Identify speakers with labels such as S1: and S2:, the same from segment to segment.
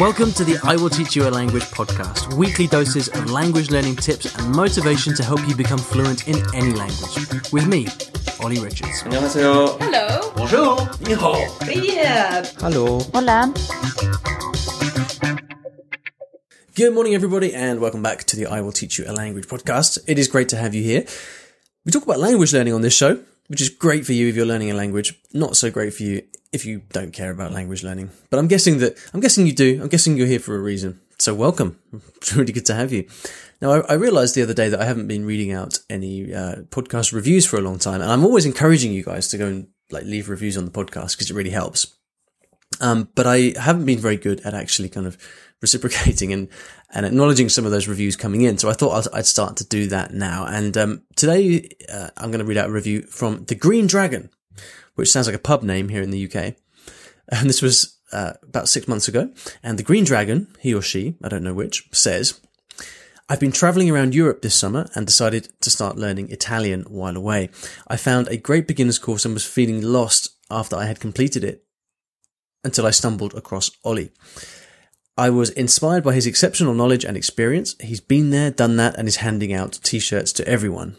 S1: Welcome to the I Will Teach You a Language podcast, weekly doses of language learning tips and motivation to help you become fluent in any language. With me, Ollie Richards.
S2: 안녕하세요.
S3: Hello.
S2: Bonjour. Hello.
S3: Yeah.
S2: Hello.
S4: Hola.
S1: Good morning, everybody, and welcome back to the I Will Teach You a Language podcast. It is great to have you here. We talk about language learning on this show, which is great for you if you're learning a language, not so great for you if you don't care about language learning. But I'm guessing that, I'm guessing you do. I'm guessing you're here for a reason. So welcome. It's really good to have you. Now, I, I realized the other day that I haven't been reading out any uh, podcast reviews for a long time, and I'm always encouraging you guys to go and like leave reviews on the podcast because it really helps. Um, but I haven't been very good at actually kind of reciprocating and, and acknowledging some of those reviews coming in. So I thought I'd, start to do that now. And, um, today, uh, I'm going to read out a review from The Green Dragon, which sounds like a pub name here in the UK. And this was, uh, about six months ago. And The Green Dragon, he or she, I don't know which, says, I've been traveling around Europe this summer and decided to start learning Italian while away. I found a great beginner's course and was feeling lost after I had completed it until I stumbled across Ollie. I was inspired by his exceptional knowledge and experience. He's been there, done that, and is handing out t-shirts to everyone.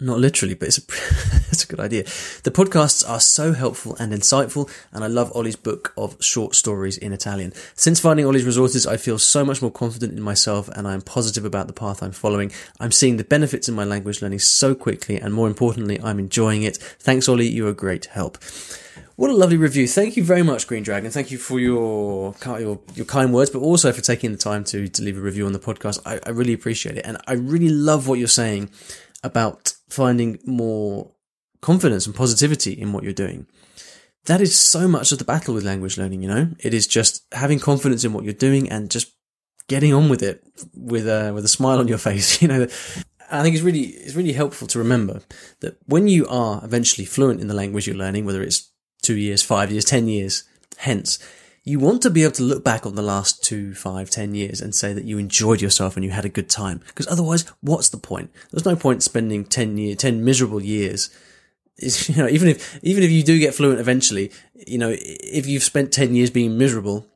S1: Not literally, but it's a, it's a good idea. The podcasts are so helpful and insightful, and I love Ollie's book of short stories in Italian. Since finding Ollie's resources, I feel so much more confident in myself, and I am positive about the path I'm following. I'm seeing the benefits in my language learning so quickly, and more importantly, I'm enjoying it. Thanks, Ollie. You're a great help. What a lovely review. Thank you very much, Green Dragon. Thank you for your, your, your kind words, but also for taking the time to, to leave a review on the podcast. I, I really appreciate it. And I really love what you're saying about finding more confidence and positivity in what you're doing. That is so much of the battle with language learning, you know? It is just having confidence in what you're doing and just getting on with it with a, with a smile on your face, you know? I think it's really, it's really helpful to remember that when you are eventually fluent in the language you're learning, whether it's two years, five years, ten years hence, you want to be able to look back on the last two, five, ten years and say that you enjoyed yourself and you had a good time. Because otherwise, what's the point? There's no point spending ten year, ten miserable years. Is you know, even if even if you do get fluent eventually, you know, if you've spent ten years being miserable,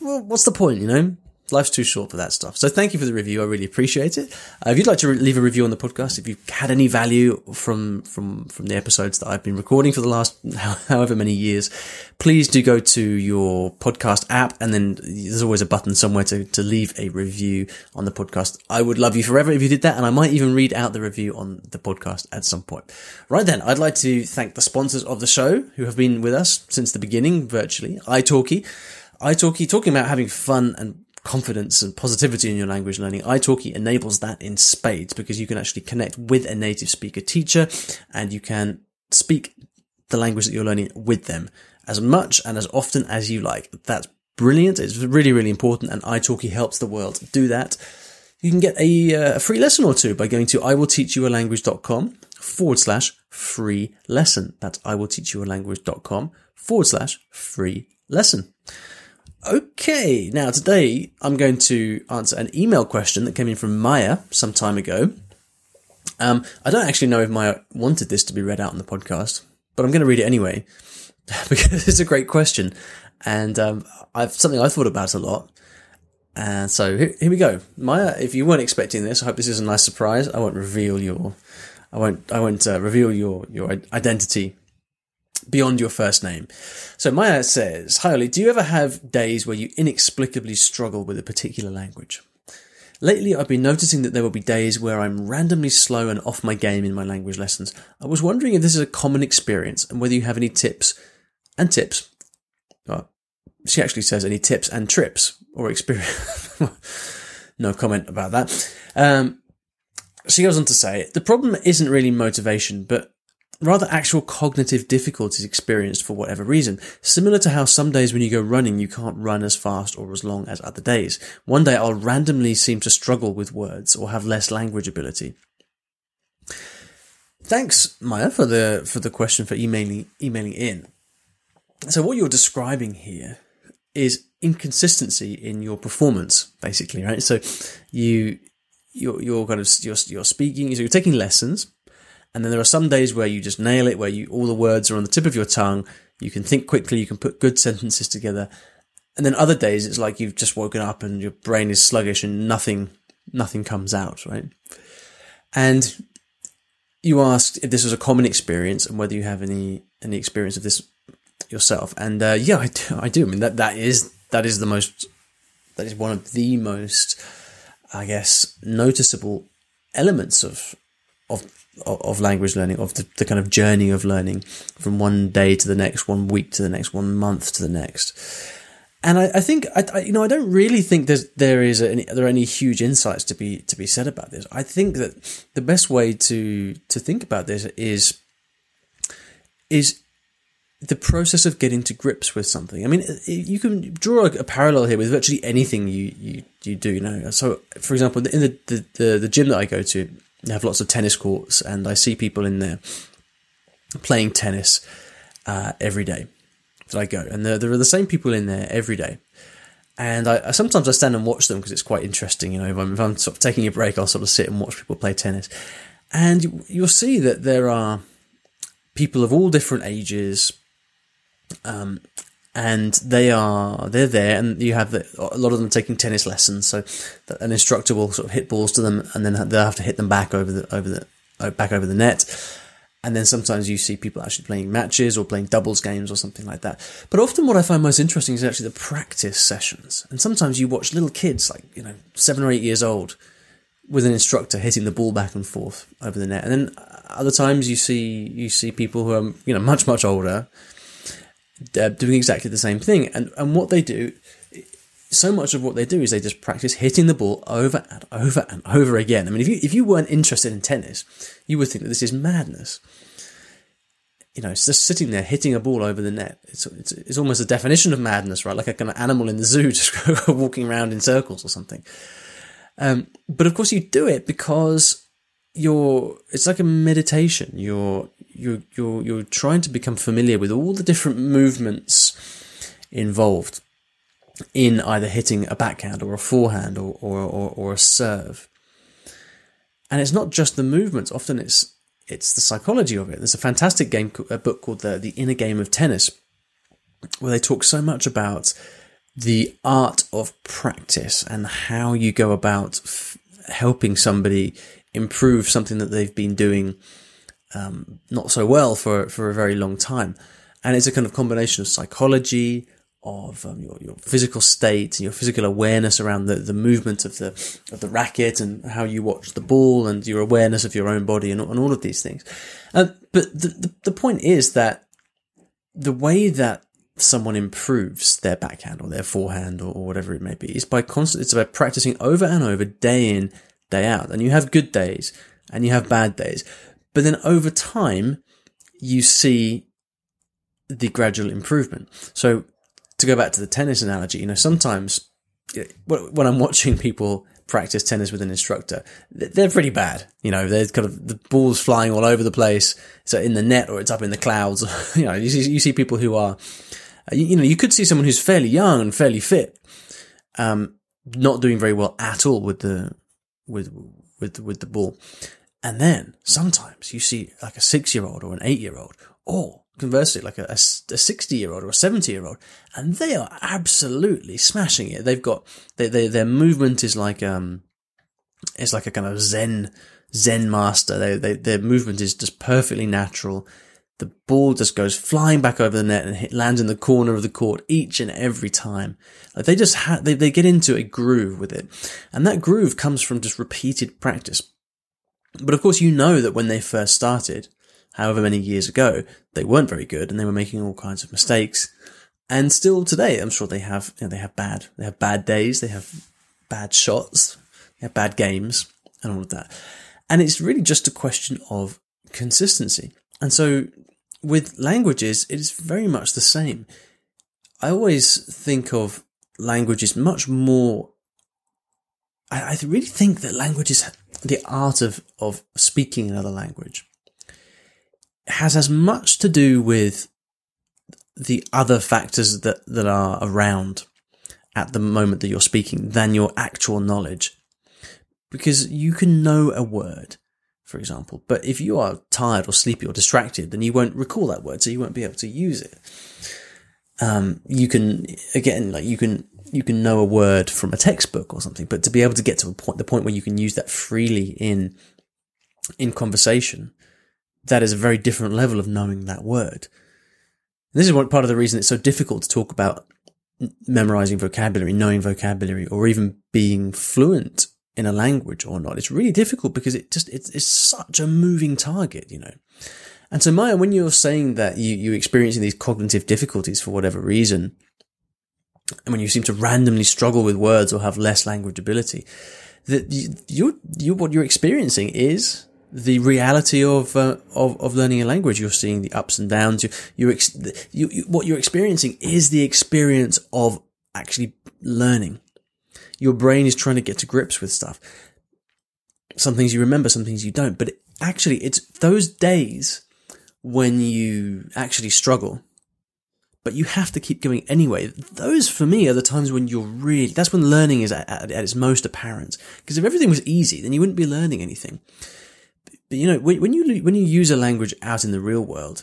S1: well, what's the point? You know, life's too short for that stuff. So thank you for the review. I really appreciate it. Uh, if you'd like to re- leave a review on the podcast, if you've had any value from, from, from the episodes that I've been recording for the last however many years, please do go to your podcast app and then there's always a button somewhere to, to leave a review on the podcast. I would love you forever if you did that. And I might even read out the review on the podcast at some point. Right then, I'd like to thank the sponsors of the show who have been with us since the beginning virtually. italki. italki talking about having fun and confidence and positivity in your language learning, italki enables that in spades because you can actually connect with a native speaker teacher and you can speak the language that you're learning with them as much and as often as you like. That's brilliant. It's really, really important and italki helps the world do that. You can get a, uh, a free lesson or two by going to iwillteachyoualanguage.com forward slash free lesson. That's iwillteachyoualanguage.com forward slash free lesson. Okay, now today I'm going to answer an email question that came in from Maya some time ago. Um, I don't actually know if Maya wanted this to be read out on the podcast, but I'm going to read it anyway because it's a great question and um, I've something I thought about a lot. And so here, here, we go, Maya. If you weren't expecting this, I hope this is a nice surprise. I won't reveal your, I won't, I won't uh, reveal your your identity beyond your first name. So Maya says, Hi Ollie, do you ever have days where you inexplicably struggle with a particular language? Lately, I've been noticing that there will be days where I'm randomly slow and off my game in my language lessons. I was wondering if this is a common experience and whether you have any tips and tips. She actually says any tips and trips or experience. no comment about that. Um, she goes on to say, the problem isn't really motivation, but rather actual cognitive difficulties experienced for whatever reason, similar to how some days when you go running you can't run as fast or as long as other days. One day I'll randomly seem to struggle with words or have less language ability. Thanks, Maya, for the for the question for emailing emailing in. So what you're describing here is inconsistency in your performance, basically, right? So you you're you're kind of you're you're speaking, so you're taking lessons, and then there are some days where you just nail it, where you all the words are on the tip of your tongue. You can think quickly, you can put good sentences together, and then other days it's like you've just woken up and your brain is sluggish and nothing, nothing comes out, right? And you asked if this was a common experience and whether you have any any experience of this yourself. And uh, yeah, I do, I do. I mean that that is that is the most that is one of the most, I guess, noticeable elements of of of language learning, of the, the kind of journey of learning from one day to the next, one week to the next, one month to the next. And I, I think, I, I, you know, I don't really think there's, there is any, there are any huge insights to be, to be said about this. I think that the best way to, to think about this is, is the process of getting to grips with something. I mean, you can draw a, parallel here with virtually anything you, you, you do, you know. So, for example, in the, the, the, the gym that I go to, they have lots of tennis courts, and I see people in there playing tennis uh, every day that I go, and there, there are the same people in there every day. And I, sometimes I stand and watch them because it's quite interesting. You know, if I'm, if I'm, sort of taking a break, I'll sort of sit and watch people play tennis, and you, you'll see that there are people of all different ages, um, and they are they're there, and you have the, a lot of them taking tennis lessons. So an instructor will sort of hit balls to them, and then they'll have to hit them back over the over the uh, back over the net. And then sometimes you see people actually playing matches or playing doubles games or something like that. But often what I find most interesting is actually the practice sessions. And sometimes you watch little kids, like, you know, seven or eight years old, with an instructor hitting the ball back and forth over the net. And then other times you see, you see people who are, you know, much, much older, uh, doing exactly the same thing. And, and what they do, so much of what they do is they just practice hitting the ball over and over and over again. I mean, if you, if you weren't interested in tennis, you would think that this is madness. You know, it's just sitting there hitting a ball over the net. It's, it's, it's almost a definition of madness, right? Like a kind of animal in the zoo just walking around in circles or something. Um, but of course you do it because you're, it's like a meditation. You're, you're you're you're trying to become familiar with all the different movements involved in either hitting a backhand or a forehand or or, or, or a serve. And it's not just the movements. Often it's it's the psychology of it. There's a fantastic game, a book called the the Inner Game of Tennis, where they talk so much about the art of practice and how you go about f- helping somebody improve something that they've been doing um, not so well for for a very long time, and it's a kind of combination of psychology, of um, your, your physical state and your physical awareness around the, the movement of the of the racket and how you watch the ball and your awareness of your own body and, and all of these things. Uh, but the, the, the point is that the way that someone improves their backhand or their forehand or, or whatever it may be is by constant. It's about practicing over and over, day in, day out. And you have good days and you have bad days. But then over time, you see the gradual improvement. So to go back to the tennis analogy, you know, sometimes when I'm watching people practice tennis with an instructor, they're pretty bad. You know, they're kind of the ball's flying all over the place. So in the net or it's up in the clouds. you know, you see, you see people who are, you, you know, you could see someone who's fairly young and fairly fit, um, not doing very well at all with the, with, with, with the ball. And then sometimes you see like a six year old or an eight year old, or conversely, like a, a 60 year old or a 70 year old, and they are absolutely smashing it. They've got, they, they, their movement is like, um, it's like a kind of Zen, Zen master. They, they, their movement is just perfectly natural. The ball just goes flying back over the net and hit, lands in the corner of the court each and every time. Like they just ha- they, they get into a groove with it. And that groove comes from just repeated practice. But of course, you know that when they first started, however many years ago, they weren't very good and they were making all kinds of mistakes. And still today, I'm sure they have, you know, they have bad, they have bad days, they have bad shots, they have bad games and all of that. And it's really just a question of consistency. And so with languages, it is very much the same. I always think of languages much more I, I really think that languages the art of, of speaking another language has as much to do with the other factors that, that are around at the moment that you're speaking than your actual knowledge. Because you can know a word, for example, but if you are tired or sleepy or distracted, then you won't recall that word, so you won't be able to use it. Um, you can again, like you can you can know a word from a textbook or something, but to be able to get to a point, the point where you can use that freely in in conversation, that is a very different level of knowing that word. And this is one part of the reason it's so difficult to talk about memorizing vocabulary, knowing vocabulary, or even being fluent in a language or not. It's really difficult because it just, it's, it's such a moving target, you know. And so Maya, when you're saying that you, you're experiencing these cognitive difficulties for whatever reason, and when you seem to randomly struggle with words or have less language ability, that you, you, what you're experiencing is the reality of, uh, of, of learning a language. You're seeing the ups and downs. You, you, ex- you, you, what you're experiencing is the experience of actually learning. Your brain is trying to get to grips with stuff. Some things you remember, some things you don't, but actually it's those days when you actually struggle, but you have to keep going anyway. Those for me are the times when you're really, that's when learning is at, at, at its most apparent. Because if everything was easy, then you wouldn't be learning anything. But you know, when you, when you use a language out in the real world,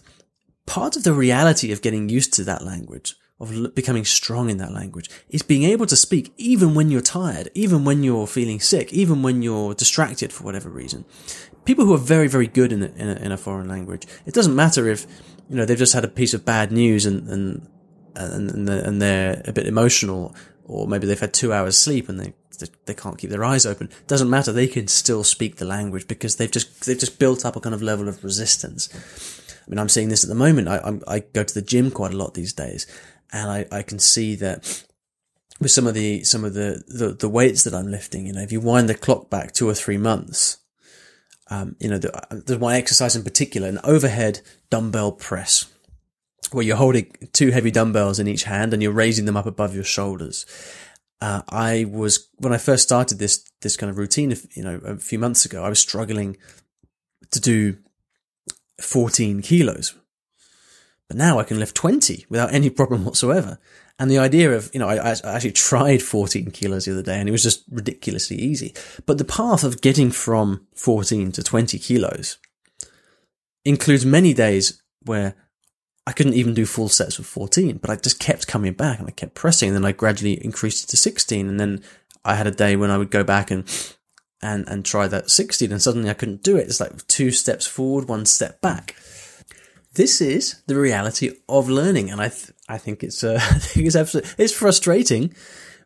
S1: part of the reality of getting used to that language, of becoming strong in that language, is being able to speak even when you're tired, even when you're feeling sick, even when you're distracted for whatever reason. People who are very, very good in a, in a, in a foreign language, it doesn't matter if, you know, they've just had a piece of bad news and, and, and, and they're a bit emotional, or maybe they've had two hours sleep and they they can't keep their eyes open. Doesn't matter. They can still speak the language because they've just they've just built up a kind of level of resistance. I mean, I'm seeing this at the moment. I I'm, i go to the gym quite a lot these days, and I, I can see that with some of the some of the, the, the weights that I'm lifting. You know, if you wind the clock back two or three months, um, you know, the, there's one exercise in particular, an overhead dumbbell press, where you're holding two heavy dumbbells in each hand and you're raising them up above your shoulders uh, I was when I first started this this kind of routine, you know, a few months ago, I was struggling to do 14 kilos, but now I can lift 20 without any problem whatsoever. And the idea of, you know, I, I, actually tried 14 kilos the other day and it was just ridiculously easy. But the path of getting from 14 to 20 kilos includes many days where I couldn't even do full sets of 14, but I just kept coming back and I kept pressing. And then I gradually increased it to 16. And then I had a day when I would go back and, and, and try that 16 and suddenly I couldn't do it. It's like two steps forward, one step back. This is the reality of learning. And I, th- I think it's, uh, I think it's absolutely, it's frustrating,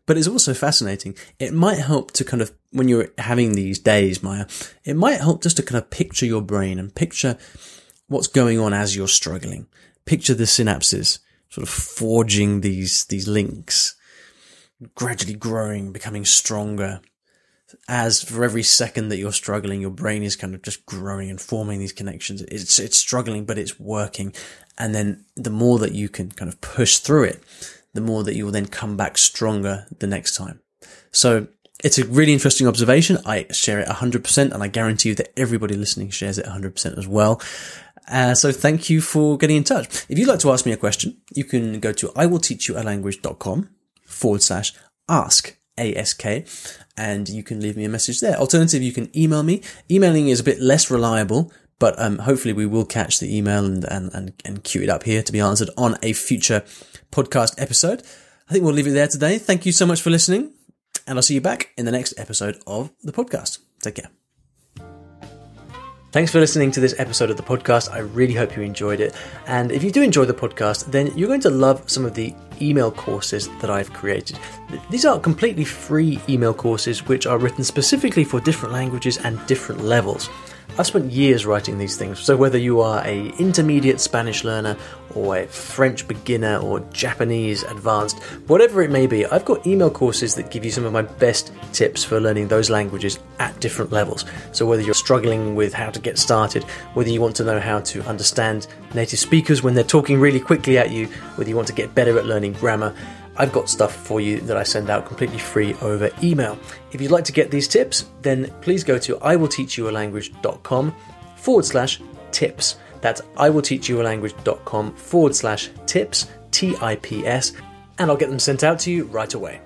S1: but it's also fascinating. It might help to kind of, when you're having these days, Maya, it might help just to kind of picture your brain and picture what's going on as you're struggling picture the synapses sort of forging these, these links, gradually growing, becoming stronger. As for every second that you're struggling, your brain is kind of just growing and forming these connections. It's, it's struggling, but it's working. And then the more that you can kind of push through it, the more that you will then come back stronger the next time. So it's a really interesting observation. I share it 100% and I guarantee you that everybody listening shares it 100% as well. Uh, so thank you for getting in touch. If you'd like to ask me a question, you can go to iwillteachyoualanguage.com forward slash ask ask and you can leave me a message there. Alternative, you can email me. Emailing is a bit less reliable, but um, hopefully we will catch the email and, and, and, and queue it up here to be answered on a future podcast episode. I think we'll leave it there today. Thank you so much for listening, and I'll see you back in the next episode of the podcast. Take care. Thanks for listening to this episode of the podcast. I really hope you enjoyed it. And if you do enjoy the podcast, then you're going to love some of the email courses that I've created. These are completely free email courses which are written specifically for different languages and different levels. I've spent years writing these things, so whether you are a intermediate Spanish learner or a French beginner or Japanese advanced, whatever it may be, I've got email courses that give you some of my best tips for learning those languages at different levels. So whether you're struggling with how to get started, whether you want to know how to understand native speakers when they're talking really quickly at you, whether you want to get better at learning grammar, I've got stuff for you that I send out completely free over email. If you'd like to get these tips, then please go to iwillteachyoualanguage.com forward slash tips. That's iwillteachyoualanguage.com forward slash tips, T I P S, and I'll get them sent out to you right away.